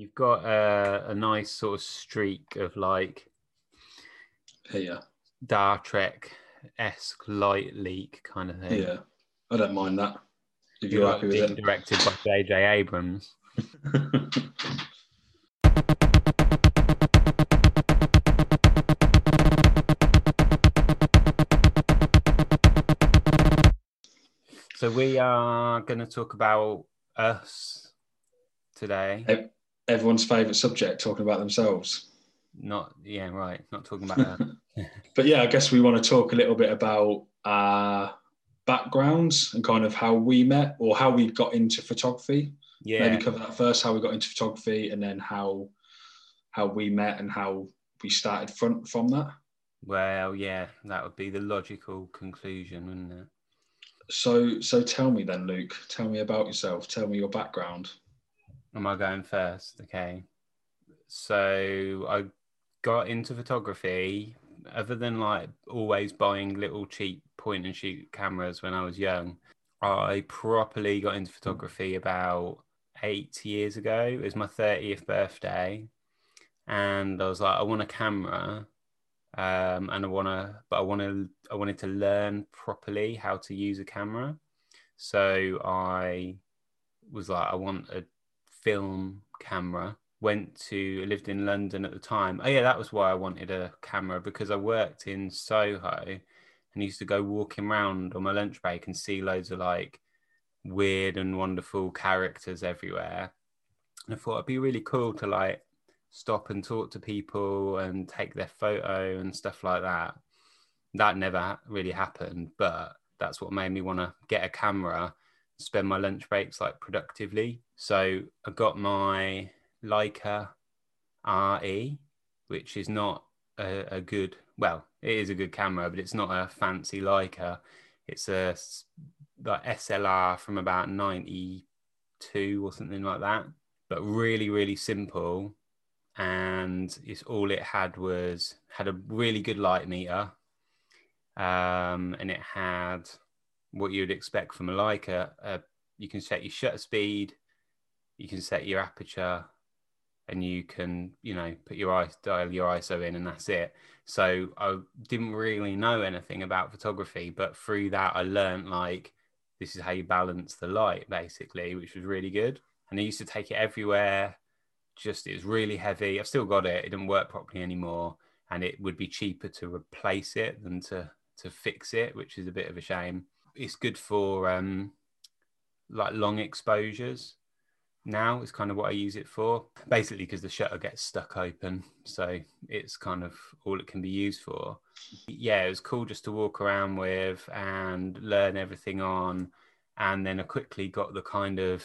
You've got a, a nice sort of streak of like Here, Star Trek esque light leak kind of thing. yeah, I don't mind that. If You're you're happy with it. directed by J.J. Abrams. So we are going to talk about us today. Everyone's favourite subject, talking about themselves. Not yeah, right. Not talking about that. But yeah, I guess we want to talk a little bit about our backgrounds and kind of how we met or how we got into photography. Yeah, Maybe cover that first, how we got into photography, and then how how we met and how we started from from that. well, yeah, that would be the logical conclusion, wouldn't it? So so tell me then, Luke. Tell me about yourself. Tell me your background. Am I going first? Okay. So I got into photography, other than like always buying little cheap point and shoot cameras when I was young. I properly got into photography about eight years ago. It was my 30th birthday. And I was like, I want a camera. Um, and I want to, but I want to, I wanted to learn properly how to use a camera. So I was like, I want a film camera. Went to lived in London at the time. Oh yeah, that was why I wanted a camera because I worked in Soho and used to go walking around on my lunch break and see loads of like weird and wonderful characters everywhere. And I thought it'd be really cool to like stop and talk to people and take their photo and stuff like that. That never really happened, but that's what made me want to get a camera spend my lunch breaks like productively. So I got my Leica RE, which is not a, a good, well, it is a good camera, but it's not a fancy Leica. It's a like SLR from about 92 or something like that, but really, really simple. And it's all it had was had a really good light meter. Um, and it had what you'd expect from a Leica. Uh, you can set your shutter speed, you can set your aperture, and you can, you know, put your eye dial your ISO in, and that's it. So I didn't really know anything about photography, but through that I learned like this is how you balance the light, basically, which was really good. And I used to take it everywhere. Just it was really heavy. I've still got it. It didn't work properly anymore, and it would be cheaper to replace it than to to fix it, which is a bit of a shame it's good for um like long exposures. Now is kind of what i use it for basically because the shutter gets stuck open. So it's kind of all it can be used for. Yeah it was cool just to walk around with and learn everything on. And then i quickly got the kind of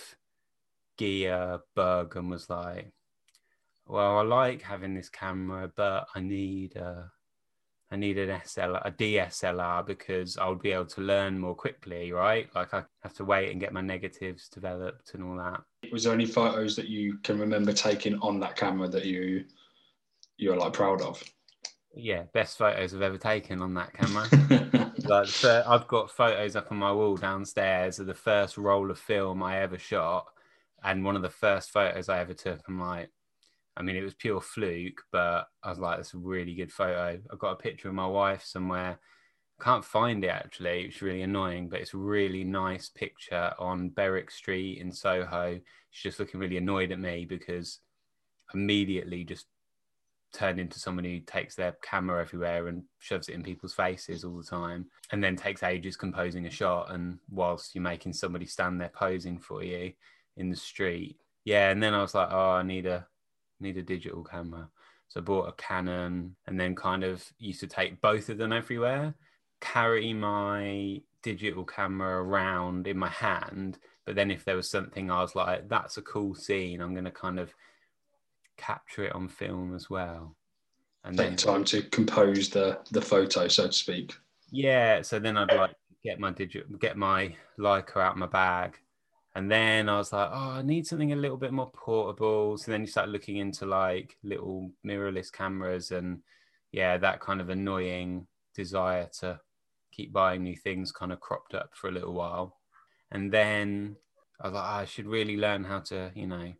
gear bug and was like well i like having this camera but i need a I need an SLR, a DSLR because I would be able to learn more quickly, right? Like I have to wait and get my negatives developed and all that. Was there any photos that you can remember taking on that camera that you you're like proud of? Yeah, best photos I've ever taken on that camera. like so I've got photos up on my wall downstairs of the first roll of film I ever shot, and one of the first photos I ever took. I'm like, I mean, it was pure fluke, but I was like, that's a really good photo. I've got a picture of my wife somewhere. Can't find it actually. It's really annoying, but it's a really nice picture on Berwick Street in Soho. She's just looking really annoyed at me because immediately just turned into someone who takes their camera everywhere and shoves it in people's faces all the time and then takes ages composing a shot and whilst you're making somebody stand there posing for you in the street yeah and then i was like oh i need a need a digital camera. So i bought a canon and then kind of used to take both of them everywhere carry my digital camera around in my hand. But then if there was something i was like that's a cool scene. I'm going to kind of capture it on film as well. And Take then time to compose the the photo, so to speak. yeah so then i'd like get my digital get my Leica out of my bag and then i was like oh i need something a little bit more portable so then you start looking into like little mirrorless cameras and yeah that kind of annoying desire to keep buying new things kind of cropped up for a little while and then i was like "Oh, i should really learn how to you know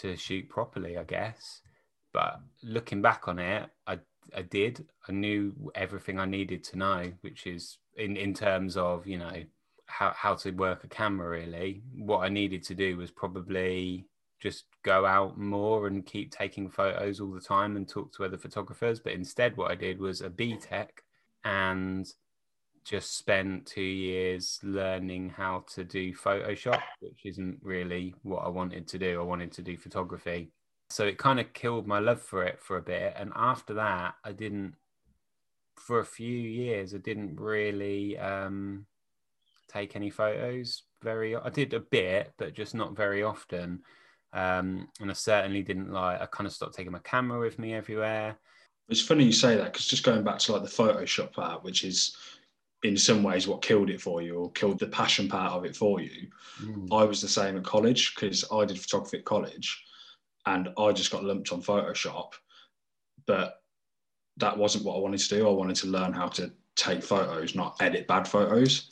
to shoot properly, I guess. But looking back on it, I I did. I knew everything I needed to know, which is in in terms of you know how how to work a camera. Really, what I needed to do was probably just go out more and keep taking photos all the time and talk to other photographers. But instead, what I did was a BTEC and just spent two years learning how to do Photoshop, which isn't really what I wanted to do. I wanted to do photography. So it kind of killed my love for it for a bit. And after that, I didn't, for a few years, I didn't really um, take any photos very, I did a bit, but just not very often. Um, and I certainly didn't like, I kind of stopped taking my camera with me everywhere. It's funny you say that because just going back to like the Photoshop part, which is in some ways what killed it for you or killed the passion part of it for you. Mm. I was the same at college because I did photography at college and I just got lumped on Photoshop. But that wasn't what I wanted to do. I wanted to learn how to take photos, not edit bad photos.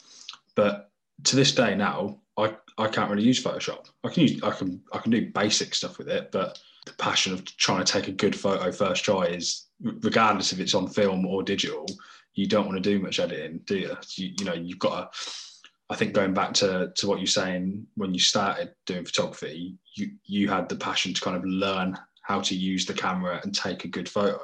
But to this day now, I, I can't really use Photoshop. I can use I can I can do basic stuff with it, but the passion of trying to take a good photo first try is regardless if it's on film or digital, you don't want to do much editing, do you? You, you know, you've got to. I think going back to to what you're saying when you started doing photography, you you had the passion to kind of learn how to use the camera and take a good photo.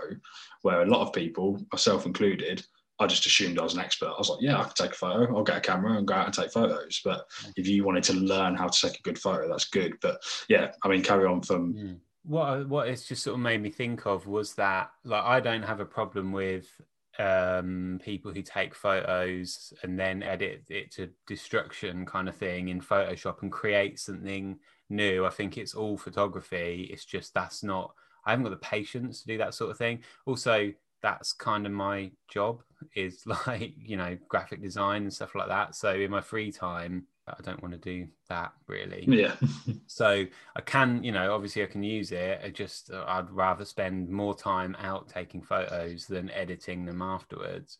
Where a lot of people, myself included, I just assumed I was an expert. I was like, yeah, I can take a photo. I'll get a camera and go out and take photos. But if you wanted to learn how to take a good photo, that's good. But yeah, I mean, carry on from. Mm. What what it's just sort of made me think of was that like I don't have a problem with um, people who take photos and then edit it to destruction kind of thing in Photoshop and create something new. I think it's all photography. It's just that's not, I haven't got the patience to do that sort of thing. Also, that's kind of my job is like, you know, graphic design and stuff like that. So in my free time, I don't want to do that really. Yeah. so I can, you know, obviously I can use it. I just uh, I'd rather spend more time out taking photos than editing them afterwards.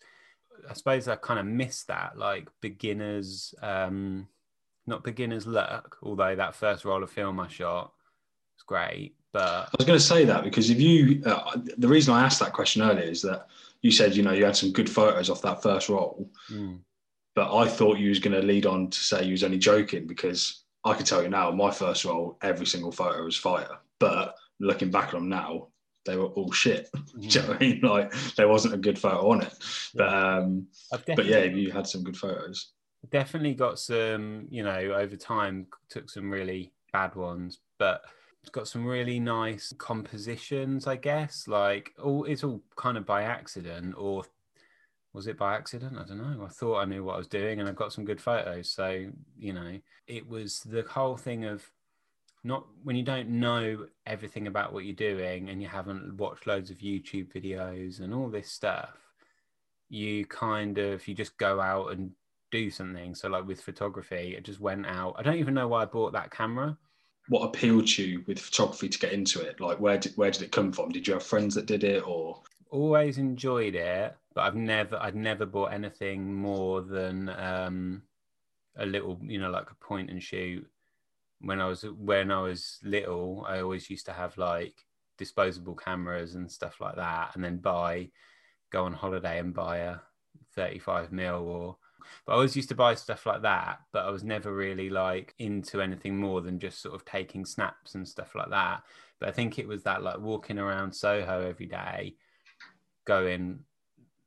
I suppose I kind of miss that, like beginners, um, not beginners luck. Although that first roll of film I shot was great, but I was going to say that because if you, uh, the reason I asked that question earlier is that you said you know you had some good photos off that first roll. Mm but I thought you was going to lead on to say you was only joking because I can tell you now, my first roll, every single photo was fire. But looking back on them now, they were all shit. Mm-hmm. Do you know what I mean? Like there wasn't a good photo on it. But um, but yeah, you had some good photos. Definitely got some, you know, over time took some really bad ones, but it's got some really nice compositions, I guess. Like all it's all kind of by accident or was it by accident? I don't know. I thought I knew what I was doing and I got some good photos. So, you know, it was the whole thing of not when you don't know everything about what you're doing and you haven't watched loads of YouTube videos and all this stuff, you kind of, you just go out and do something. So, like with photography, I just went out. I don't even know why I bought that camera. What appealed to you with photography to get into it? Like, where did where did it come from? Did you have friends that did it, or always enjoyed it? but I've never I'd never bought anything more than um, a little, you know, like a point and shoot. When I was when I was little, I always used to have like disposable cameras and stuff like that, and then buy go on holiday and buy a 35 mil or but I always used to buy stuff like that, but I was never really like into anything more than just sort of taking snaps and stuff like that. But I think it was that like walking around Soho every day, going,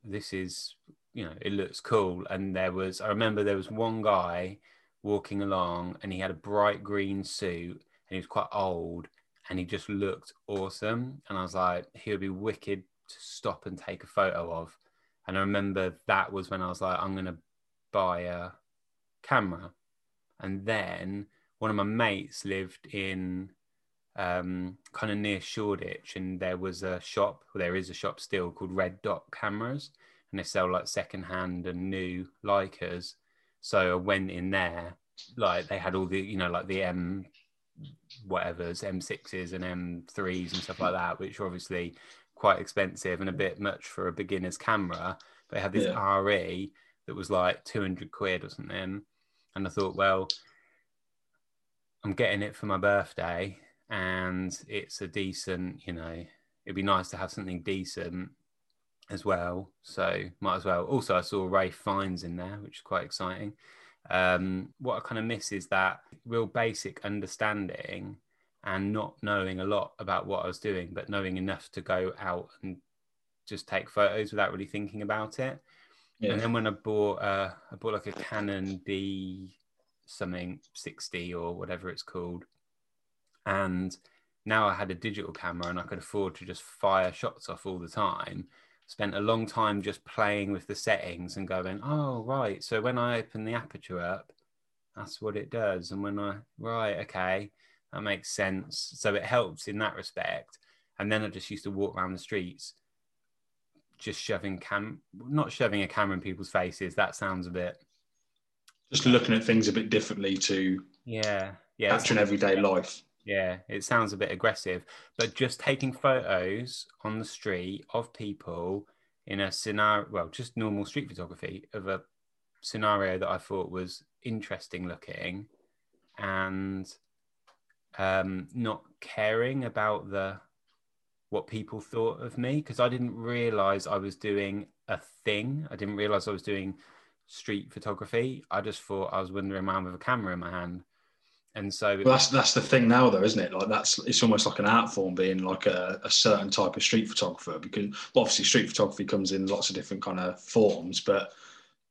this is you know it looks cool. And there was i remember there was one guy walking along and he had a bright green suit and he was quite old and he just looked awesome. And i was like he would be wicked to stop and take a photo of. And i remember that was when i was like i'm going to buy a camera and then one of my mates lived in um, kind of near Shoreditch, and there was a shop. There is a shop still called Red Dot Cameras, and they sell like secondhand and new Leicas. So I went in there, like they had all the you know like the M whatever's M6s and M3s and stuff like that, which are obviously quite expensive and a bit much for a beginner's camera. They had this yeah. RE that was like 200 quid or something. And I thought, well, I'm getting it for my birthday and it's a decent, you know, it'd be nice to have something decent as well. So might as well. Also, I saw Ralph Fiennes in there, which is quite exciting. Um, what I kind of miss is that real basic understanding and not knowing a lot about what I was doing, but knowing enough to go out and just take photos without really thinking about it. Yeah. And then when I bought, uh, I bought like a Canon D something 60 or whatever it's called, and now I had a digital camera and I could afford to just fire shots off all the time. Spent a long time just playing with the settings and going, oh right, so when I open the aperture up, that's what it does, and when I right, okay, that makes sense. So it helps in that respect. And then I just used to walk around the streets just shoving cam not shoving a camera in people's faces. That sounds a bit just looking at things a bit differently to yeah yeah capturing everyday life. Yeah it sounds a bit aggressive but just taking photos on the street of people in a scenario well just normal street photography of a scenario that i thought was interesting looking and um, not caring about the what people thought of me because I didn't realize I was doing a thing. I didn't realize I was doing street photography. I just thought I was wandering around with a camera in my hand. And so well, that's that's the thing now, though, isn't it? Like that's it's almost like an art form being like a, a certain type of street photographer because well, obviously street photography comes in lots of different kind of forms, but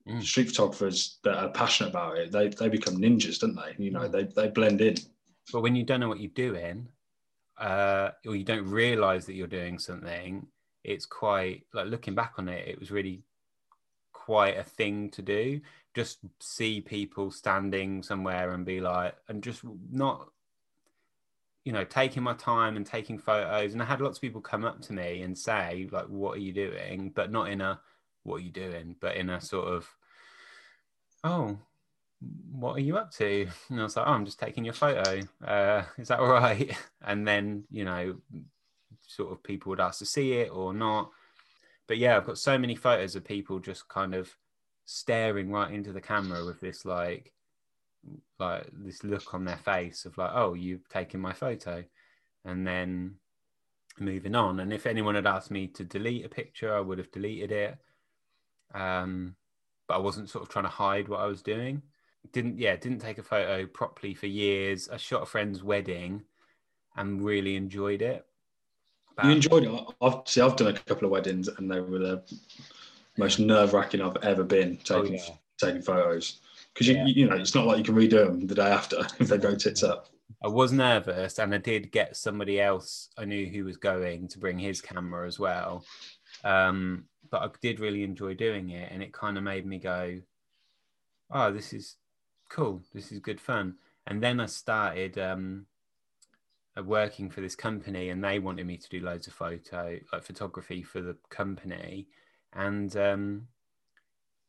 mm. street photographers that are passionate about it, they they become ninjas, don't they? You know, mm. they they blend in. But when you don't know what you're doing, uh, or you don't realize that you're doing something, it's quite like looking back on it, it was really quite a thing to do. Just see people standing somewhere and be like, and just not, you know, taking my time and taking photos. And I had lots of people come up to me and say, like, what are you doing? But not in a, what are you doing? But in a sort of, oh, what are you up to? And I was like, oh, I'm just taking your photo. Uh, is that all right? And then, you know, sort of people would ask to see it or not. But yeah, I've got so many photos of people just kind of staring right into the camera with this like, like this look on their face of like, oh, you've taken my photo. And then moving on. And if anyone had asked me to delete a picture, I would have deleted it. Um, but I wasn't sort of trying to hide what I was doing didn't yeah didn't take a photo properly for years. I shot a friend's wedding and really enjoyed it. But, you enjoyed it. I've see, I've done a couple of weddings and they were the most nerve wracking I've ever been oh, taking oh, yeah. taking photos because you yeah. you know it's not like you can redo them the day after if they go tits up. I was nervous and I did get somebody else I knew who was going to bring his camera as well. Um, but I did really enjoy doing it and it kind of made me go, oh, this is cool, this is good fun. And then I started um, uh, working for this company, and they wanted me to do loads of photo, like photography for the company. And um,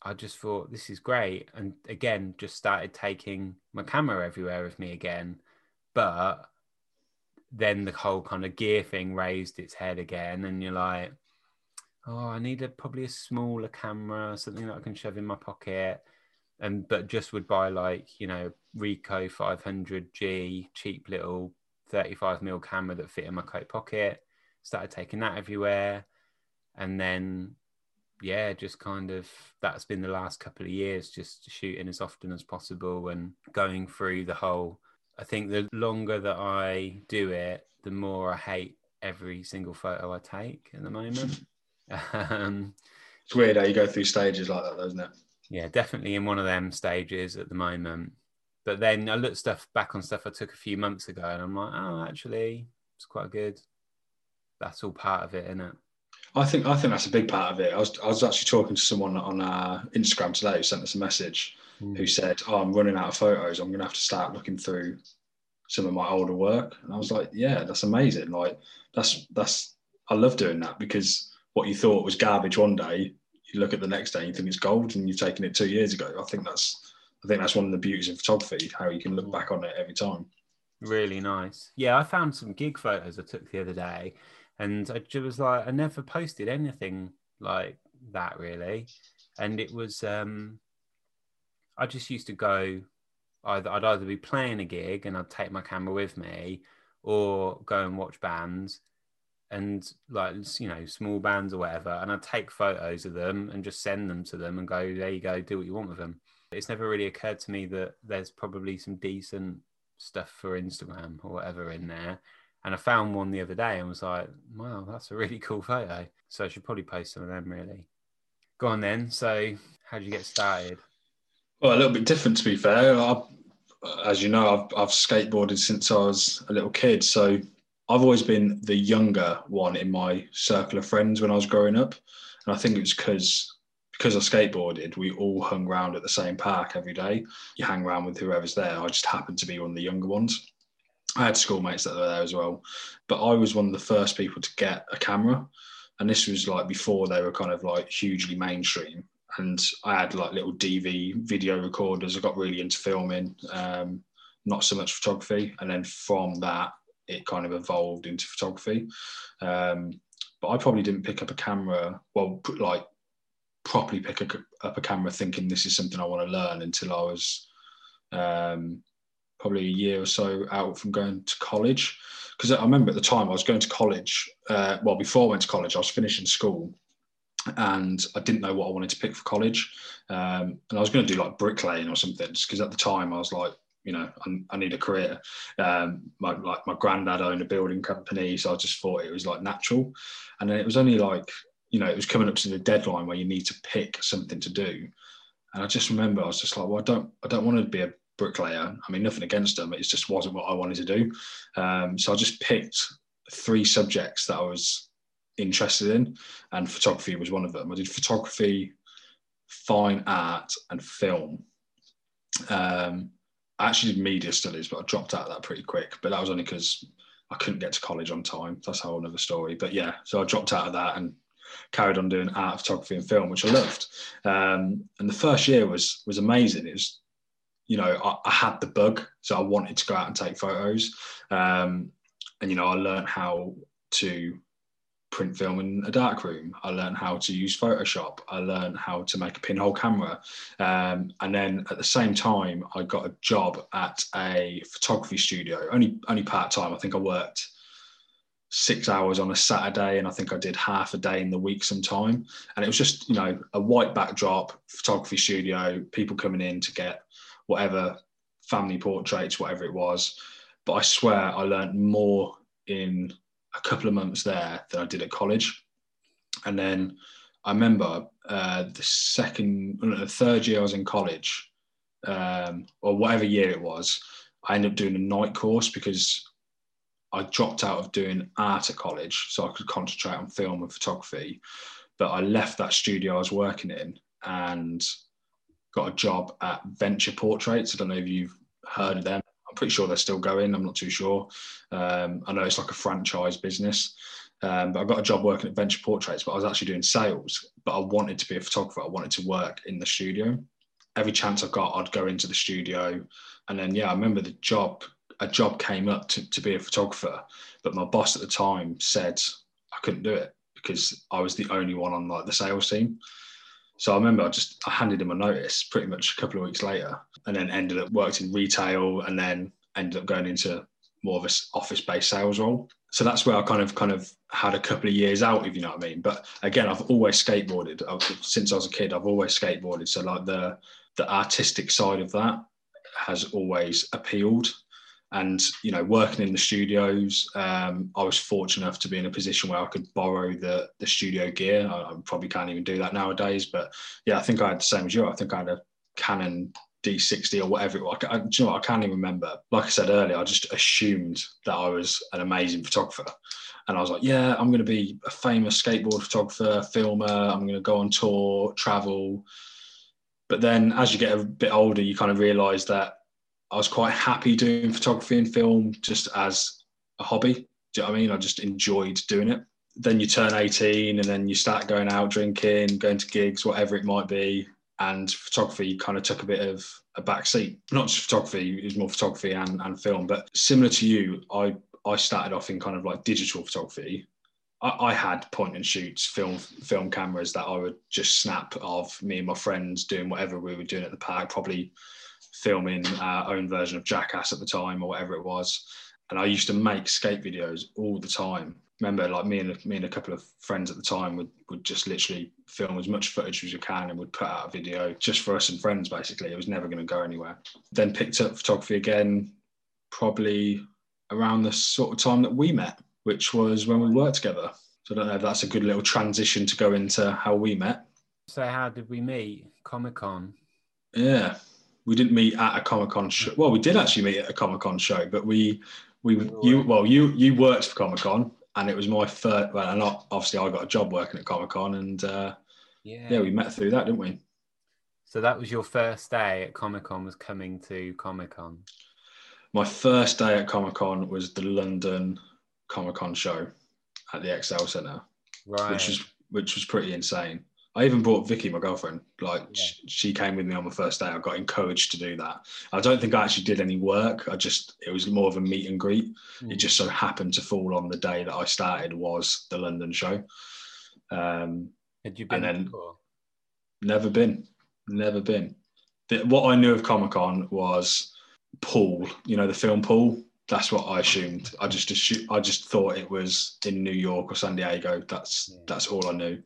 I just thought this is great, and again, just started taking my camera everywhere with me again. But then the whole kind of gear thing raised its head again, and you're like, oh, I need a, probably a smaller camera, something that I can shove in my pocket and but just would buy like you know Ricoh 500G cheap little 35 mil camera that fit in my coat pocket. Started taking that everywhere, and then yeah, just kind of that's been the last couple of years, just shooting as often as possible and going through the whole. I think the longer that I do it, the more I hate every single photo I take at the moment. um, it's weird how you go through stages like that, doesn't it? Yeah, definitely in one of them stages at the moment. But then I look stuff back on stuff I took a few months ago, and I'm like, oh, actually, it's quite good. That's all part of it, isn't it? I think I think that's a big part of it. I was I was actually talking to someone on uh, Instagram today who sent us a message mm. who said, "Oh, I'm running out of photos. I'm going to have to start looking through some of my older work." And I was like, "Yeah, that's amazing. Like that's that's I love doing that because what you thought was garbage one day you look at the next day and you think it's gold and you've taken it two years ago. I think that's I think that's one of the beauties of photography, how you can look back on it every time. Really nice. Yeah, I found some gig photos I took the other day and I just was like I never posted anything like that really. And it was um I just used to go either I'd either be playing a gig and I'd take my camera with me or go and watch bands and like you know small bands or whatever and i'd take photos of them and just send them to them and go there you go do what you want with them. It's never really occurred to me that there's probably some decent stuff for instagram or whatever in there and i found one the other day and was like wow that's a really cool photo. So i should probably post some of them really. Go on then so how did you get started? Well a little bit different to be fair. I, as you know I've, I've skateboarded since i was a little kid so I've always been the younger one in my circle of friends when I was growing up, and I think it was because because I skateboarded, we all hung around at the same park every day. You hang around with whoever's there. I just happened to be one of the younger ones. I had schoolmates that were there as well, but I was one of the first people to get a camera, and this was like before they were kind of like hugely mainstream. And I had like little DV video recorders. I got really into filming, um, not so much photography, and then from that it kind of evolved into photography. Um, but I probably didn't pick up a camera, well, like properly pick a, up a camera thinking this is something I want to learn until I was um, probably a year or so out from going to college. Because I remember at the time I was going to college, uh, well, before I went to college, I was finishing school and I didn't know what I wanted to pick for college. Um, and I was going to do like bricklaying or something, because at the time I was like, you know, I, I need a career. Um, my like my granddad owned a building company, so I just thought it was like natural. And then it was only like, you know, it was coming up to the deadline where you need to pick something to do. And I just remember I was just like, well, I don't, I don't want to be a bricklayer. I mean, nothing against them. It just wasn't what I wanted to do. Um, so I just picked three subjects that I was interested in, and photography was one of them. I did photography, fine art, and film. Um, I actually did media studies, but I dropped out of that pretty quick. But that was only because I couldn't get to college on time. That's a whole other story. But yeah, so I dropped out of that and carried on doing art, photography, and film, which I loved. Um, and the first year was was amazing. It was, you know, I, I, had the bug, so I wanted to go out and take photos. Um, and you know, I learned how to print film in a dark room. I learned how to use Photoshop. I learned how to make a pinhole camera. Um, and then at the same time, I got a job at a photography studio, only, only part time. I think I worked six hours on a Saturday and I think I did half a day in the week sometime. And it was just, you know, a white backdrop photography studio, people coming in to get whatever family portraits, whatever it was. But I swear I learned more in a couple of months there than I did at college. And then I remember uh, the second, the third year I was in college, um, or whatever year it was, I ended up doing a night course because I dropped out of doing art at college so I could concentrate on film and photography. But I left that studio I was working in and got a job at Venture Portraits. I don't know if you've heard of them. I'm pretty sure they're still going. I'm not too sure. Um, I know it's like a franchise business. Um, but I got a job working at Venture Portraits, but I was actually doing sales. But I wanted to be a photographer. I wanted to work in the studio. Every chance I got, I'd go into the studio. And then, yeah, I remember the job, a job came up to, to be a photographer. But my boss at the time said I couldn't do it because I was the only one on like the sales team. So I remember I just I handed him a notice pretty much a couple of weeks later, and then ended up worked in retail, and then ended up going into more of a office-based sales role. So that's where I kind of kind of had a couple of years out, if you know what I mean. But again, I've always skateboarded I've, since I was a kid. I've always skateboarded. So like the the artistic side of that has always appealed and you know working in the studios um, i was fortunate enough to be in a position where i could borrow the the studio gear I, I, probably can't even do that nowadays but yeah i think i had the same as you i think i had a canon d60 or whatever I, do you know what? i can't even remember like i said earlier i just assumed that i was an amazing photographer and i was like yeah i'm going to be a famous skateboard photographer filmer i'm going to go on tour travel but then as you get a bit older you kind of realize that I was quite happy doing photography and film just as a hobby. Do you know what I mean? I just enjoyed doing it. Then you turn 18 and then you start going out drinking, going to gigs, whatever it might be. And photography kind of took a bit of a backseat. Not just photography, it was more photography and, and film. But similar to you, I, I started off in kind of like digital photography. I, I had point and shoots, film film cameras that I would just snap of me and my friends doing whatever we were doing at the park, probably filming our own version of Jackass at the time or whatever it was. and I used to make skate videos all the time. Remember, like me and me and a couple of friends at the time would would just literally film as much footage as we can and would put out a video just for us and friends. Basically, it was never going to go anywhere. Then picked up photography again, probably around the sort of time that we met, which was when we worked together. So I don't know if that's a good little transition to go into how we met. So how did we meet? Comic Con. Yeah, we didn't meet at a Comic Con show. Well, we did actually meet at a Comic Con show, but we we you well you you worked for Comic Con and it was my first. Well, and obviously I got a job working at Comic Con, and uh, yeah, yeah, we met through that, didn't we? So that was your first day at Comic Con. Was coming to Comic Con. My first day at Comic Con was the London Comic Con show at the ExCeL Centre, right? Which was which was pretty insane. I even brought Vicky, my girlfriend. Like yeah. she came with me on the first day. I got encouraged to do that. I don't think I actually did any work. I just it was more of a meet and greet. Mm. It just so happened to fall on the day that I started was the London show. Um, Had you been? Then before? never been, never been. The, what I knew of Comic Con was Paul. You know the film Paul. That's what I assumed. I just assumed, I just thought it was in New York or San Diego. That's yeah. that's all I knew.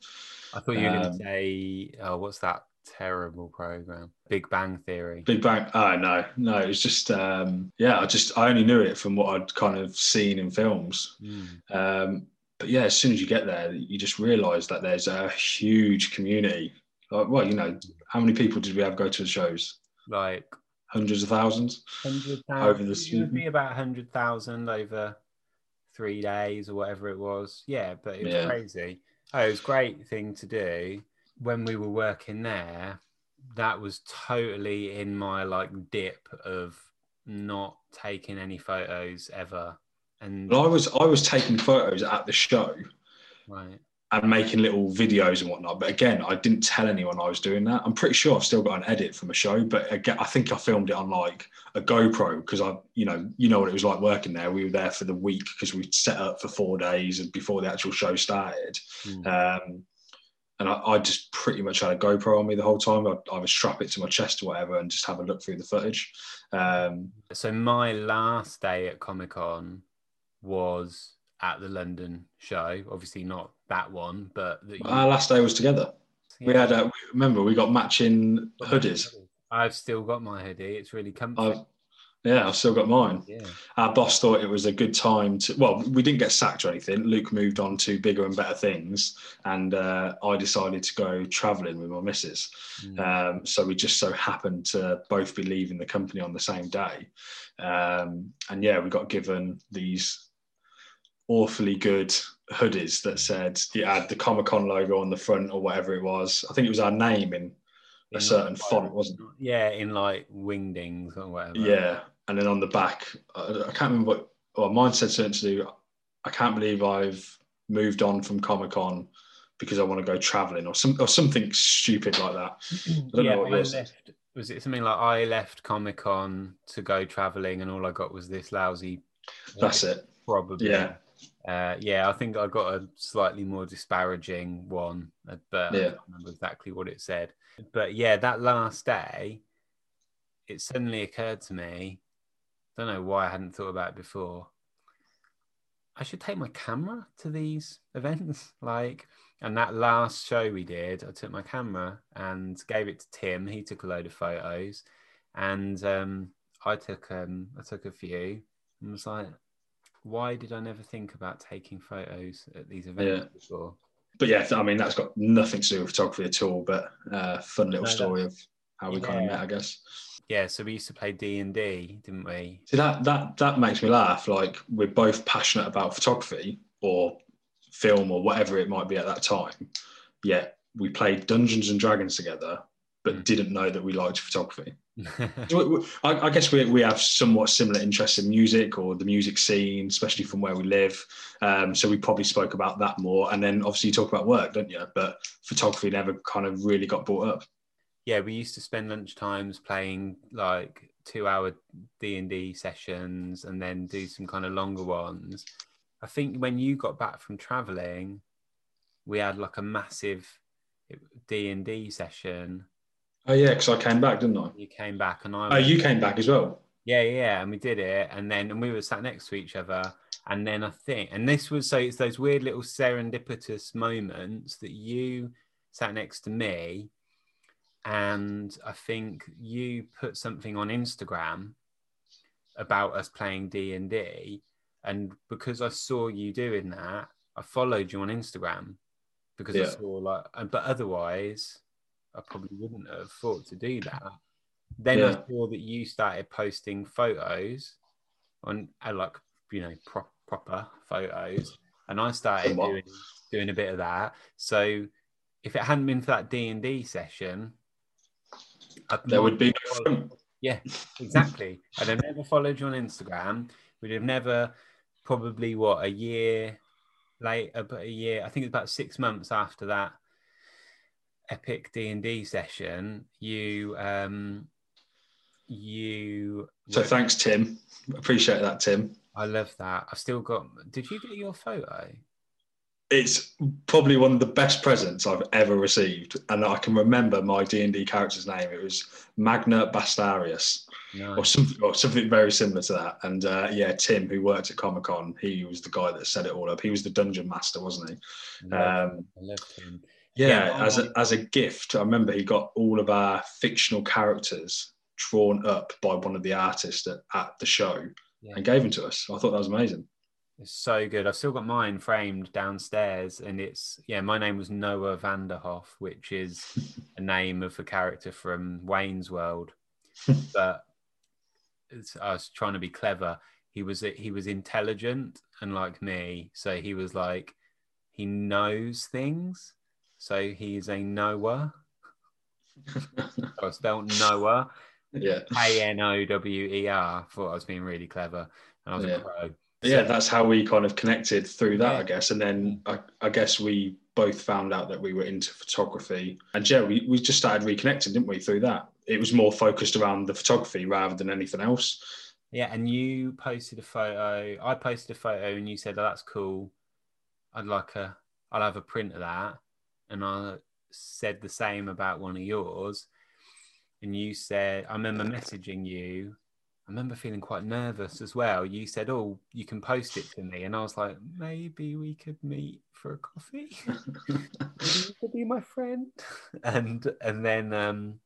I thought you were um, going to say, oh, what's that terrible program? Big Bang Theory. Big Bang. Oh no, no. It was just, um, yeah. I just I only knew it from what I'd kind of seen in films. Mm. Um, but yeah, as soon as you get there, you just realise that there's a huge community. Like, well, you know, how many people did we have go to the shows? Like hundreds of thousands. Hundred thousand. Over the it would be about hundred thousand over three days or whatever it was. Yeah, but it was yeah. crazy. Oh, it was a great thing to do when we were working there. That was totally in my like dip of not taking any photos ever. And I was I was taking photos at the show, right? And making little videos and whatnot. But again, I didn't tell anyone I was doing that. I'm pretty sure I've still got an edit from a show, but again, I think I filmed it on like a GoPro because I, you know, you know what it was like working there. We were there for the week because we set up for four days and before the actual show started. Mm. Um, and I, I, just pretty much had a GoPro on me the whole time. I, I, would strap it to my chest or whatever and just have a look through the footage. Um, so my last day at Comic Con was at the London show. Obviously, not that one, but you... our last day was together. Yeah. We had a remember we got matching hoodies. I've still got my hoodie. It's really comfy. I've, yeah, I've still got mine. Yeah. Our boss thought it was a good time to. Well, we didn't get sacked or anything. Luke moved on to bigger and better things, and uh, I decided to go travelling with my missus. Mm. Um, so we just so happened to both be leaving the company on the same day, um, and yeah, we got given these awfully good hoodies that said you had the Comic Con logo on the front or whatever it was. I think it was our name in, in a certain like, font, wasn't it? Yeah, in like wingdings or whatever. Yeah, and then on the back, I, I can't remember what. Well, mine said something to do. I can't believe I've moved on from Comic Con because I want to go traveling or some or something stupid like that. I don't yeah, know what yours left, was it something like I left Comic Con to go traveling and all I got was this lousy. That's it. Probably. Yeah. Uh, yeah, I think I got a slightly more disparaging one, uh, but yeah. I don't remember exactly what it said. But yeah, that last day, it suddenly occurred to me. I don't know why I hadn't thought about it before. I should take my camera to these events. Like, and that last show we did, I took my camera and gave it to Tim. He took a load of photos, and um, I took um, I took a few and was like, why did I never think about taking photos at these events yeah. before? But yeah, I mean that's got nothing to do with photography at all. But uh, fun little no, story of how we yeah. kind of met, I guess. Yeah, so we used to play D and D, didn't we? See that that that makes me laugh. Like we're both passionate about photography or film or whatever it might be at that time. Yet we played Dungeons and Dragons together, but didn't know that we liked photography. I, I, guess we, we have somewhat similar interests in music or the music scene, especially from where we live. Um, so we probably spoke about that more. And then obviously you talk about work, don't you? But photography never kind of really got brought up. Yeah, we used to spend lunch times playing like two-hour D and D sessions, and then do some kind of longer ones. I think when you got back from traveling, we had like a massive D and D session Oh yeah, because I came back, didn't I? You came back, and I. Oh, you came back as well. Yeah, yeah, and we did it, and then and we were sat next to each other, and then I think, and this was so it's those weird little serendipitous moments that you sat next to me, and I think you put something on Instagram about us playing D and D, and because I saw you doing that, I followed you on Instagram because yeah. I saw like, uh, but otherwise, I probably wouldn't have thought to do that. Then yeah. I saw that you started posting photos on, uh, like, you know, pro- proper photos, and I started doing doing a bit of that. So if it hadn't been for that D and D session, I'd there would be no Yeah, exactly. I'd have never followed you on Instagram. We'd have never, probably what a year late, about a year. I think it's about six months after that epic D and D session. You, um, you. So thanks, Tim. Appreciate that, Tim. I love that. I've still got. Did you get your photo? it's probably one of the best presents I've ever received, and I can remember my D and D character's name. It was Magna Bastarius, nice. or something, or something very similar to that. And uh, yeah, Tim, who worked at Comic Con, he was the guy that set it all up. He was the dungeon master, wasn't he? I love, um, yeah, yeah, as a, um, as a gift, I remember he got all of our fictional characters drawn up by one of the artists at, at the show yeah. and gave them to us. I thought that was amazing. It's so good. I've still got mine framed downstairs, and it's yeah. My name was Noah Vanderhoff, which is a name of a character from Wayne's World. but I was trying to be clever. He was he was intelligent and like me, so he was like he knows things. So he's a Noah. I spelled Noah. Yeah. A N O W E R. Thought I was being really clever, and I was yeah. a pro yeah, that's how we kind of connected through that, yeah. I guess. And then I, I, guess we both found out that we were into photography. And yeah, we, we just started reconnecting, didn't we, through that? It was more focused around the photography rather than anything else. Yeah, and you posted a photo. I posted a photo and you said, oh, that's cool. I'd like a, I'll have a print of that. And I said the same about one of yours. And you said, I remember messaging you I remember feeling quite nervous as well. You said, "Oh, you can post it to me," and I was like, "Maybe we could meet for a coffee. You could be my friend." And and then um,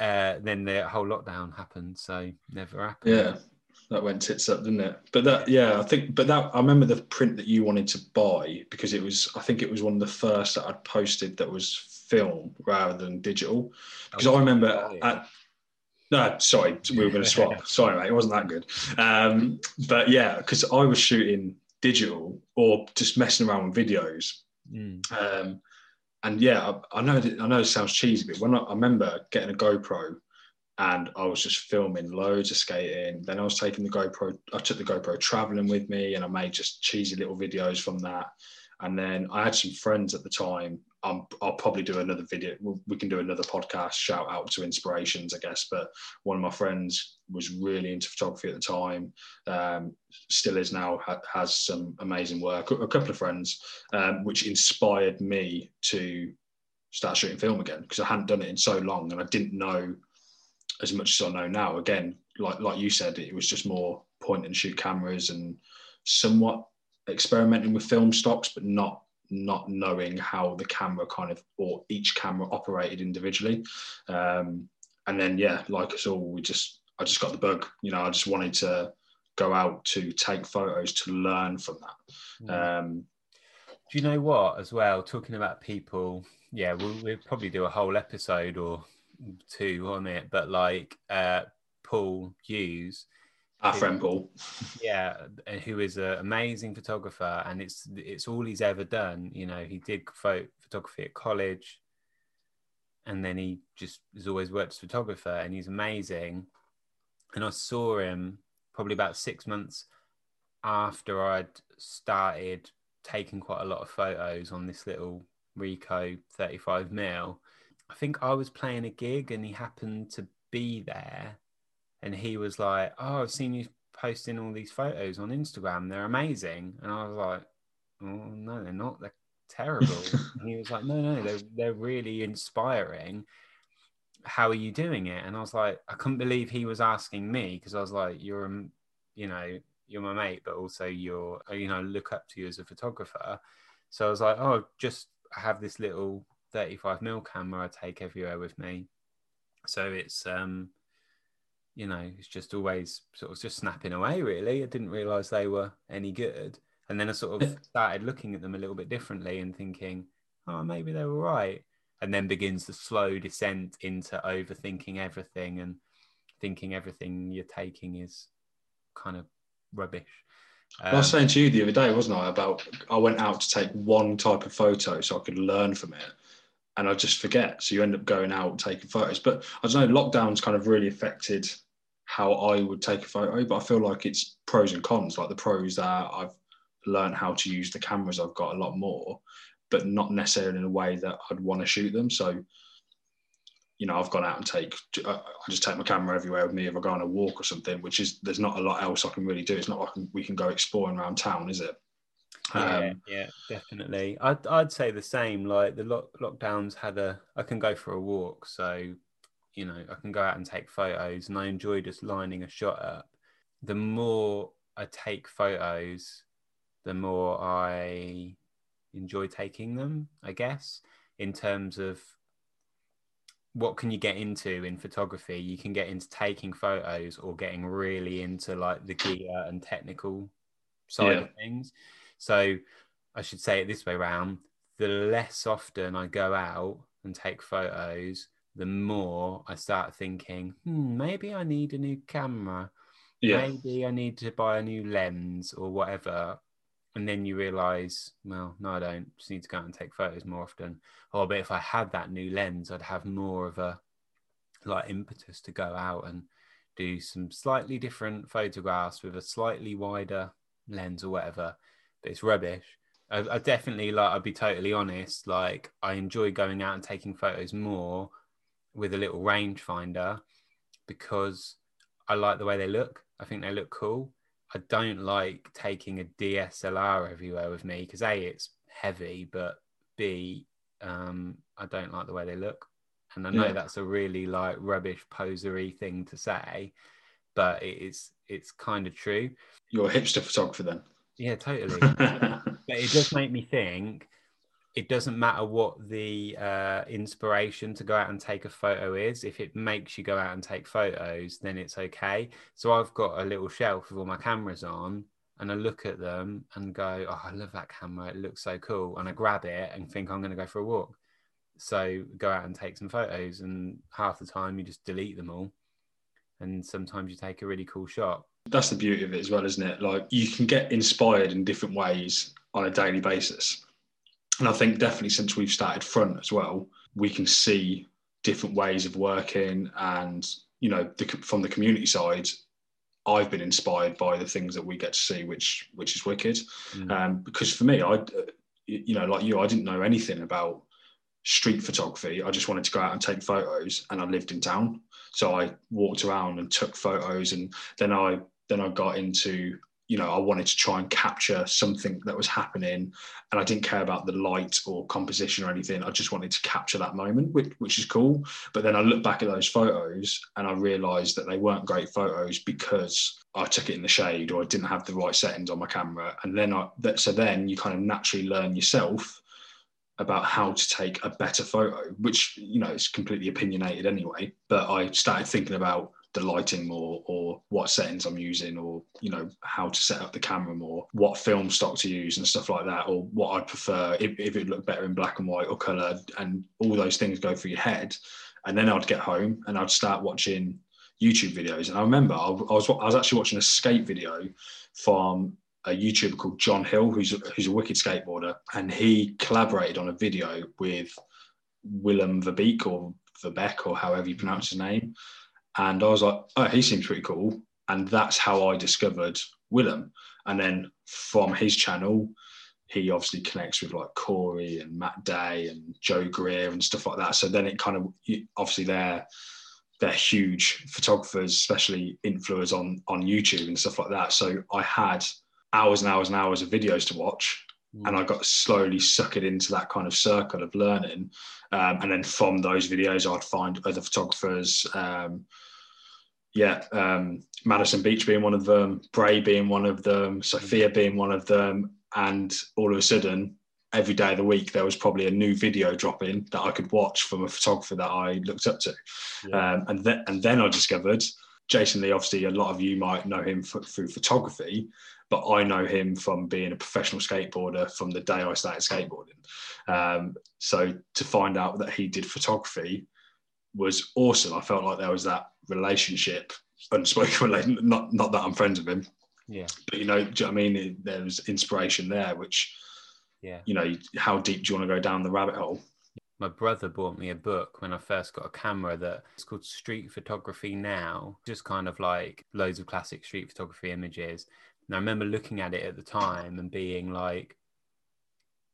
uh, then the whole lockdown happened, so never happened. Yeah, that went tits up, didn't it? But that, yeah, I think, but that I remember the print that you wanted to buy because it was, I think it was one of the first that I'd posted that was film rather than digital. Because I remember at no, sorry, we were going to swap. sorry, mate, it wasn't that good. Um, but yeah, because I was shooting digital or just messing around with videos. Mm. Um, and yeah, I, I, know that, I know it sounds cheesy, but when I, I, remember getting a GoPro and I was just filming loads of skating. Then I was taking the GoPro, I took the GoPro traveling with me, and I made just cheesy little videos from that. And then I had some friends at the time i will probably do another video. We can do another podcast shout out to inspirations, I guess. But one of my friends was really into photography at the time, um, still is now, ha- has some amazing work. A couple of friends, um, which inspired me to start shooting film again because I hadn't done it in so long and I didn't know as much as I know now. Again, like like you said, it was just more point and shoot cameras and somewhat experimenting with film stocks, but not not knowing how the camera kind of or each camera operated individually. Um, and then yeah, like us all, we just I just got the bug. You know, I just wanted to go out to take photos to learn from that. Mm. Um, do you know what? As well, talking about people, yeah, we'll, we'll probably do a whole episode or two on it. But like uh, Paul Hughes, our friend Paul. Yeah, who is an amazing photographer, and it's it's all he's ever done. You know, he did photo, photography at college, and then he just has always worked as photographer, and he's amazing. And I saw him probably about six months after I'd started taking quite a lot of photos on this little Ricoh 35 mil. I think I was playing a gig, and he happened to be there and he was like, "Oh, I've seen you posting all these photos on Instagram. They're amazing." And I was like, "Oh no, they're not. They're terrible." and he was like, "No, no, they're they're really inspiring." how are you doing it? And I was like, I couldn't believe he was asking me because I was like, you're, a, you know, you're my mate, but also you're, you know, look up to you as a photographer. So I was like, oh, just have this little 35 mil camera I take everywhere with me. So it's, um, you know, it's just always sort of just snapping away. Really, I didn't realize they were any good, and then I sort of started looking at them a little bit differently and thinking, oh, maybe they were right and then begins the slow descent into overthinking everything and thinking everything you're taking is kind of rubbish. Um, I was um, saying to you the other day, wasn't I, about I went out to take one type of photo so I could learn from it, and I just forget. So you end up going out taking photos. But I don't know, lockdown's kind of really affected how I would take a photo. But I feel like it's pros and cons. Like the pros that I've learned how to use the cameras I've got a lot more, but not necessarily in a way that I'd want to shoot them. So, you know, I've gone out and take, uh, I just take my camera everywhere with me if I go on a walk or something, which is, there's not a lot else I can really do. It's not like we can go exploring around town, is it? Yeah, um, yeah, definitely. I'd, I'd say the same. Like the lock, lockdowns had a, I can go for a walk. So, you know, I can go out and take photos and I enjoy just lining a shot up. The more I take photos, the more I enjoy taking them, I guess, in terms of what can you get into in photography? You can get into taking photos or getting really into like the gear and technical side yeah. of things. So I should say it this way around the less often I go out and take photos, the more I start thinking, hmm, maybe I need a new camera. Yeah. Maybe I need to buy a new lens or whatever and then you realize, well, no, I don't. Just need to go out and take photos more often. Or, but if I had that new lens, I'd have more of a like impetus to go out and do some slightly different photographs with a slightly wider lens or whatever. It's rubbish. I, I definitely like. I'd be totally honest. Like, I enjoy going out and taking photos more with a little rangefinder because I like the way they look. I think they look cool I don't like taking a DSLR everywhere with me because a it's heavy, but b um, I don't like the way they look, and I know yeah. that's a really like rubbish posery thing to say, but it's it's kind of true. You're a hipster photographer then. Yeah, totally. but it does make me think it doesn't matter what the uh, inspiration to go out and take a photo is. If it makes you go out and take photos, then it's okay. So I've got a little shelf with all my cameras on, and I look at them and go, "Oh, I love that camera. It looks so cool." And I grab it and think I'm going to go for a walk. So go out and take some photos, and half the time you just delete them all, and sometimes you take a really cool shot. That's the beauty of it as well, isn't it? Like you can get inspired in different ways on a daily basis and I think definitely since we've started front as well, we can see different ways of working. And, you know, the, from the community side, I've been inspired by the things that we get to see, which which is wicked. Mm. Um, because for me, I, you know, like you, I didn't know anything about street photography. I just wanted to go out and take photos, and I lived in town, so I walked around and took photos, and then I then I got into you know, I wanted to try and capture something that was happening, and I didn't care about the light or composition or anything. I just wanted to capture that moment, which, which is cool. But then I look back at those photos and I realised that they weren't great photos because I took it in the shade or I didn't have the right settings on my camera. And then I, that, so then you kind of naturally learn yourself about how to take a better photo, which you know is completely opinionated anyway. But I started thinking about the lighting more or what settings I'm using or you know how to set up the camera more what film stock to use and stuff like that or what I'd prefer if, if it looked better in black and white or color and all those things go through your head. And then I'd get home and I'd start watching YouTube videos. And I remember I was I was actually watching a skate video from a YouTuber called John Hill who's a, who's a wicked skateboarder. And he collaborated on a video with Willem Verbeek or Verbeek or however you pronounce his name and I was like, oh, he seems pretty cool. And that's how I discovered Willem. And then from his channel, he obviously connects with like Corey and Matt Day and Joe Greer and stuff like that. So then it kind of obviously they're they're huge photographers, especially influencers on on YouTube and stuff like that. So I had hours and hours and hours of videos to watch, Mm. And I got slowly sucked into that kind of circle of learning. Um, and then from those videos, I'd find other photographers. Um, yeah, um, Madison Beach being one of them, Bray being one of them, Sophia mm. being one of them. And all of a sudden, every day of the week, there was probably a new video dropping that I could watch from a photographer that I looked up to. Yeah. Um, and, then, and then I discovered Jason Lee, obviously, a lot of you might know him for, through photography, but I know him from being a professional skateboarder from the day I started skateboarding. Um, so to find out that he did photography was awesome. I felt like there was that relationship, unspoken relationship. Not not that I'm friends with him, yeah. But you know, do you know I mean? There was inspiration there, which, yeah. You know, how deep do you want to go down the rabbit hole? my brother bought me a book when I first got a camera that it's called Street Photography Now, just kind of like loads of classic street photography images. And I remember looking at it at the time and being like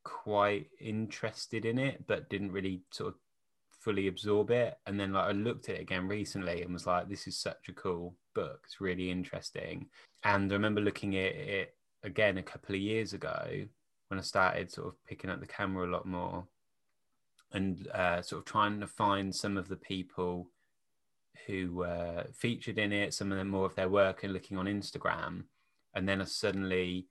quite interested in it, but didn't really sort of fully absorb it. And then like I looked at it again recently and was like, this is such a cool book. It's really interesting. And I remember looking at it again a couple of years ago when I started sort of picking up the camera a lot more and uh, sort of trying to find some of the people who uh, featured in it, some of them more of their work and looking on Instagram. And then I suddenly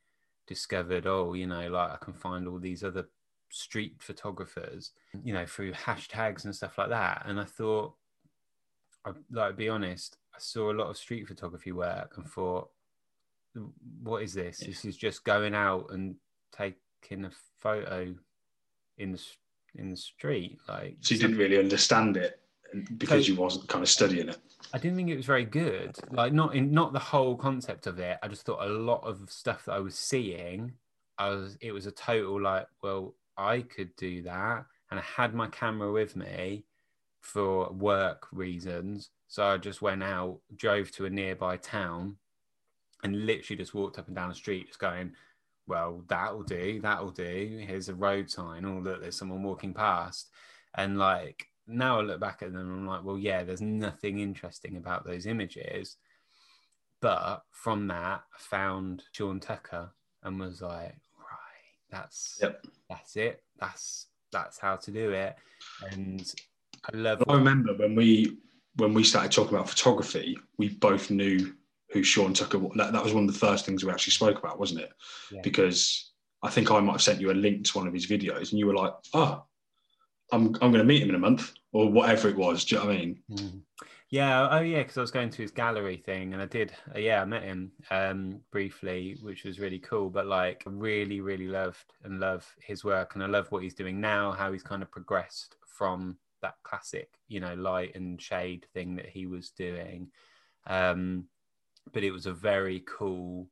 discovered, oh, you know, like I can find all these other street photographers, you know, through hashtags and stuff like that. And I thought, I, like, be honest, I saw a lot of street photography work and thought, what is this? This is just going out and taking a photo in the in the street. Like, so you didn't really understand it because so, you wasn't kind of studying it. I didn't think it was very good. Like, not in not the whole concept of it. I just thought a lot of stuff that I was seeing, I was it was a total like, well, I could do that, and I had my camera with me for work reasons. So I just went out, drove to a nearby town, and literally just walked up and down the street, just going, well, that'll do, that'll do. Here's a road sign. Oh, look, there's someone walking past. And like now I look back at them, I'm like, well, yeah, there's nothing interesting about those images. But from that, I found Sean Tucker and was like, right, that's yep. that's it. That's that's how to do it. And I love. I remember when we when we started talking about photography, we both knew who Sean Tucker. That, that was one of the first things we actually spoke about, wasn't it? Yeah. Because I think I might have sent you a link to one of his videos, and you were like, "Oh, I'm I'm going to meet him in a month," or whatever it was. Do you know what I mean? Mm. Yeah. Oh, yeah. Because I was going to his gallery thing, and I did. Uh, yeah, I met him um, briefly, which was really cool. But like, really, really loved and love his work, and I love what he's doing now. How he's kind of progressed from that classic, you know, light and shade thing that he was doing. Um, but it was a very cool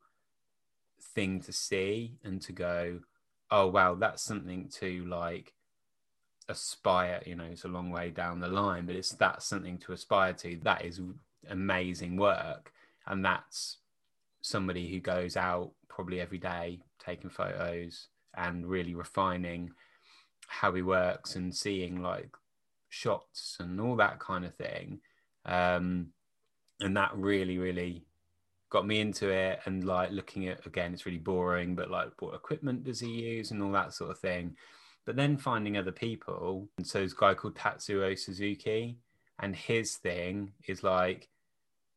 thing to see and to go, oh wow, that's something to like aspire. You know, it's a long way down the line, but it's that's something to aspire to. That is amazing work, and that's somebody who goes out probably every day taking photos and really refining how he works and seeing like shots and all that kind of thing. Um, and that really, really got me into it and like looking at again it's really boring but like what equipment does he use and all that sort of thing but then finding other people and so this guy called tatsuo suzuki and his thing is like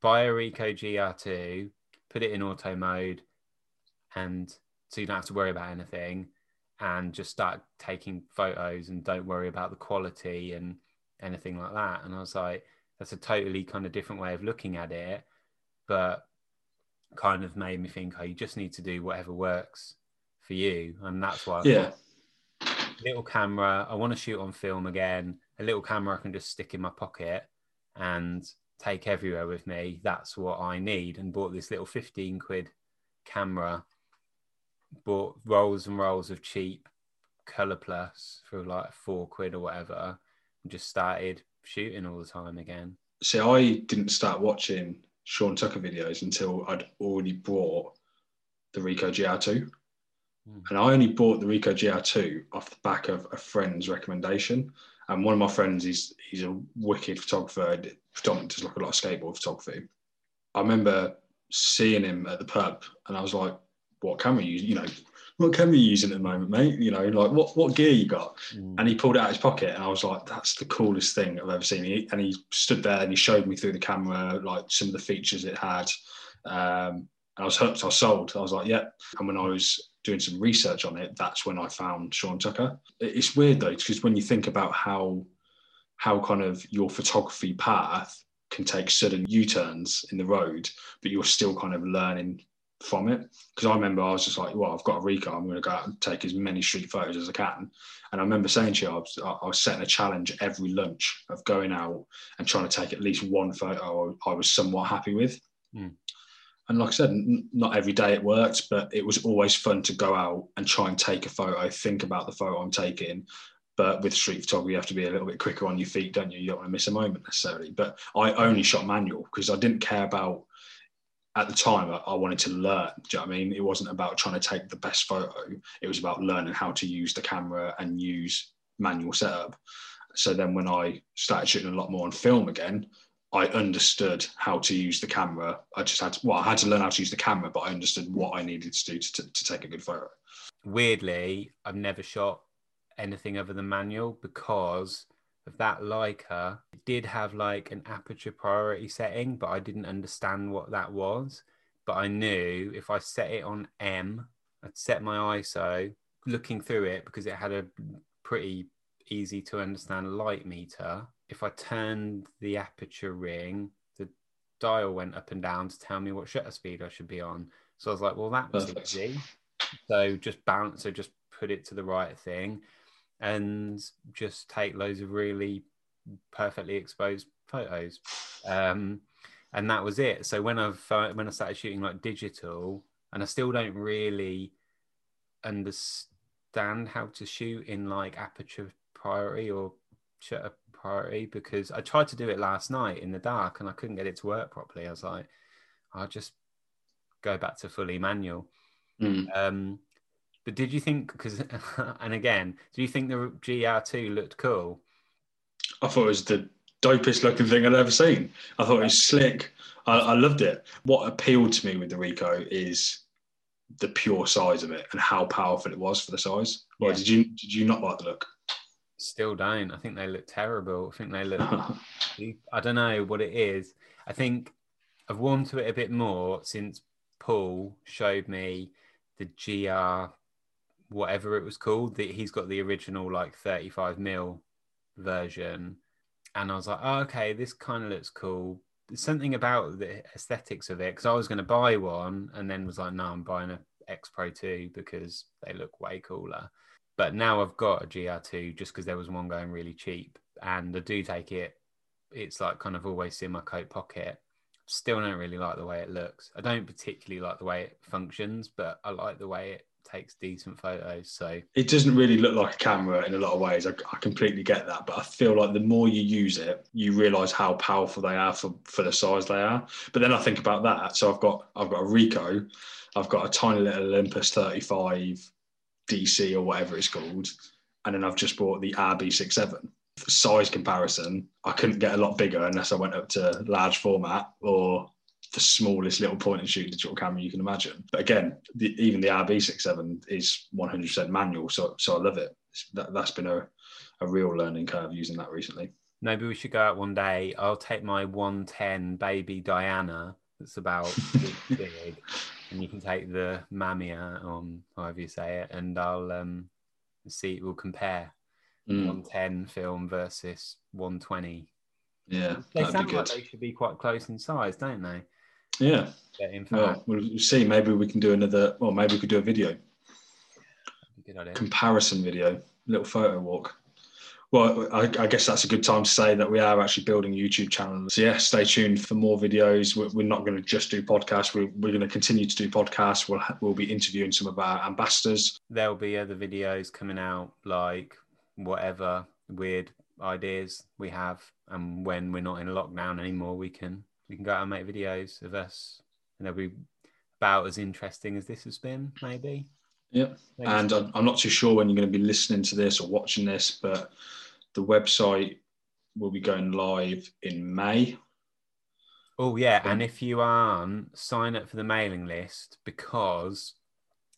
buy a ricoh gr2 put it in auto mode and so you don't have to worry about anything and just start taking photos and don't worry about the quality and anything like that and i was like that's a totally kind of different way of looking at it but kind of made me think, oh, you just need to do whatever works for you. And that's why yeah. Little camera, I want to shoot on film again. A little camera I can just stick in my pocket and take everywhere with me. That's what I need. And bought this little 15 quid camera, bought rolls and rolls of cheap Color Plus for like four quid or whatever, and just started shooting all the time again. See, I didn't start watching Sean Tucker videos until I'd already bought the Ricoh GR2. Mm. And I only bought the Ricoh GR2 off the back of a friend's recommendation. And one of my friends, he's he's a wicked photographer, predominantly does like a lot of skateboard photography. I remember seeing him at the pub and I was like, what camera you, you know, what camera are you using at the moment, mate? You know, like what what gear you got? Mm. And he pulled it out of his pocket, and I was like, that's the coolest thing I've ever seen. He, and he stood there and he showed me through the camera like some of the features it had. Um, and I was hooked. I was sold. I was like, yeah. And when I was doing some research on it, that's when I found Sean Tucker. It's weird though, because when you think about how how kind of your photography path can take sudden U-turns in the road, but you're still kind of learning from it. Because I remember I was just like, well, I've got a Ricoh, I'm going to go out and take as many street photos as I can. And I remember saying to you, I was, I was setting a challenge every lunch of going out and trying to take at least one photo I was somewhat happy with. Mm. And like I said, n- not every day it worked, but it was always fun to go out and try and take a photo, think about the photo I'm taking. But with street photography, you have to be a little bit quicker on your feet, don't you? You don't want to miss a moment necessarily. But I only shot manual because I didn't care about at the time, I, wanted to learn. Do you know what I mean? It wasn't about trying to take the best photo. It was about learning how to use the camera and use manual setup. So then when I started shooting a lot more on film again, I understood how to use the camera. I just had to, well, I had to learn how to use the camera, but I understood what I needed to do to, to, to take a good photo. Weirdly, I've never shot anything other than manual because of that Leica, it did have like an aperture priority setting, but I didn't understand what that was. But I knew if I set it on M, I'd set my ISO looking through it because it had a pretty easy to understand light meter. If I turned the aperture ring, the dial went up and down to tell me what shutter speed I should be on. So I was like, well, that was Perfect. easy. So just bounce, so just put it to the right thing and just take loads of really perfectly exposed photos. Um, and that was it. So when I've uh, when I started shooting like digital, and I still don't really understand how to shoot in like aperture priority or shutter priority because I tried to do it last night in the dark and I couldn't get it to work properly. I was like, I'll just go back to fully manual. Mm. Um, but did you think because and again, do you think the GR2 looked cool? I thought it was the dopest looking thing I'd ever seen. I thought it was slick. I, I loved it. What appealed to me with the Ricoh is the pure size of it and how powerful it was for the size. Well, yeah. did you did you not like the look? Still don't. I think they look terrible. I think they look. I don't know what it is. I think I've warmed to it a bit more since Paul showed me the GR whatever it was called. That he's got the original like 35 mil version, and I was like, oh, okay, this kind of looks cool. There's something about the aesthetics of it because I was going to buy one and then was like, no, I'm buying a X Pro 2 because they look way cooler. But now I've got a GR2 just because there was one going really cheap, and I do take it. It's like kind of always in my coat pocket. Still don't really like the way it looks. I don't particularly like the way it functions, but I like the way it takes decent photos. So it doesn't really look like a camera in a lot of ways. I, I completely get that, but I feel like the more you use it, you realise how powerful they are for, for the size they are. But then I think about that. So I've got I've got a Ricoh, I've got a tiny little Olympus 35 DC or whatever it's called, and then I've just bought the RB67. For size comparison, I couldn't get a lot bigger unless I went up to large format or the smallest little point and shoot digital camera you can imagine. But again, the, even the RB67 is 100% manual, so so I love it. That, has been a, a real learning curve using that recently. Maybe we should go out one day. I'll take my 110 baby Diana. That's about big, and you can take the Mamiya on however you say it, and I'll um, see. We'll compare mm. 110 film versus 120. Yeah, they sound like they should be quite close in size, don't they? Yeah. Well, we'll see. Maybe we can do another. Well, maybe we could do a video. Comparison video, little photo walk. Well, I, I, guess that's a good time to say that we are actually building YouTube channel. So yeah, stay tuned for more videos. We're, we're not going to just do podcasts. We're, we're going to continue to do podcasts. We'll we'll be interviewing some of our ambassadors. There'll be other videos coming out, like whatever weird ideas we have, and when we're not in lockdown anymore, we can we can go out and make videos of us, and they'll be about as interesting as this has been, maybe. Yeah, and I'm, not too sure when you're going to be listening to this or watching this, but the website will be going live in May. Oh yeah, and if you aren't, sign up for the mailing list because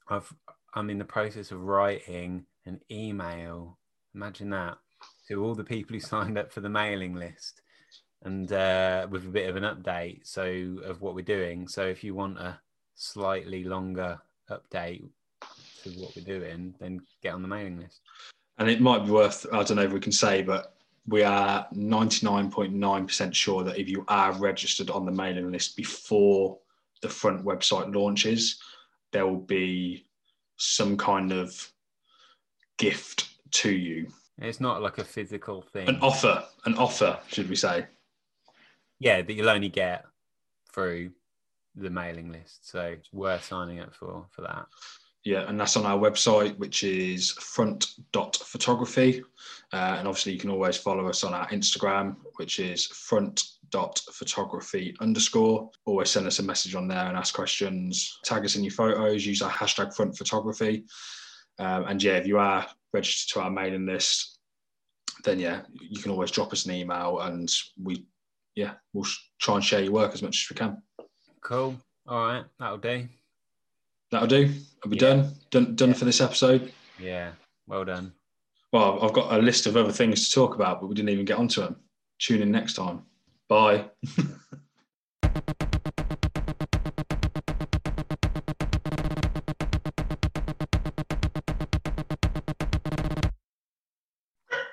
I've I'm in the process of writing an email. Imagine that to all the people who signed up for the mailing list, and uh, with a bit of an update so of what we're doing. So if you want a slightly longer update to what we're doing, then get on the mailing list. And it might be worth, I don't know if we can say, but we are 99.9% sure that if you are registered on the mailing list before the front website launches, there will be some kind of gift to you. It's not like a physical thing. An offer, an offer, should we say? Yeah, that you'll only get through the mailing list. So it's worth signing up for for that. Yeah, and that's on our website, which is front.photography. Uh, and obviously, you can always follow us on our Instagram, which is front.photography underscore. Always send us a message on there and ask questions. Tag us in your photos, use our hashtag front photography. Um, and yeah, if you are registered to our mailing list, then yeah, you can always drop us an email and we, yeah, we'll try and share your work as much as we can. Cool. All right, that'll do. That'll do. Are we yeah. done? Done done yeah. for this episode? Yeah. Well done. Well, I've got a list of other things to talk about, but we didn't even get onto them. Tune in next time. Bye.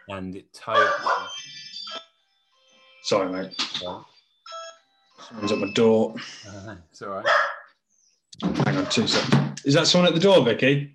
and it totally. Sorry, mate. Someone's at my door. Uh, it's all right. Hang on two seconds. Is that someone at the door, Vicky?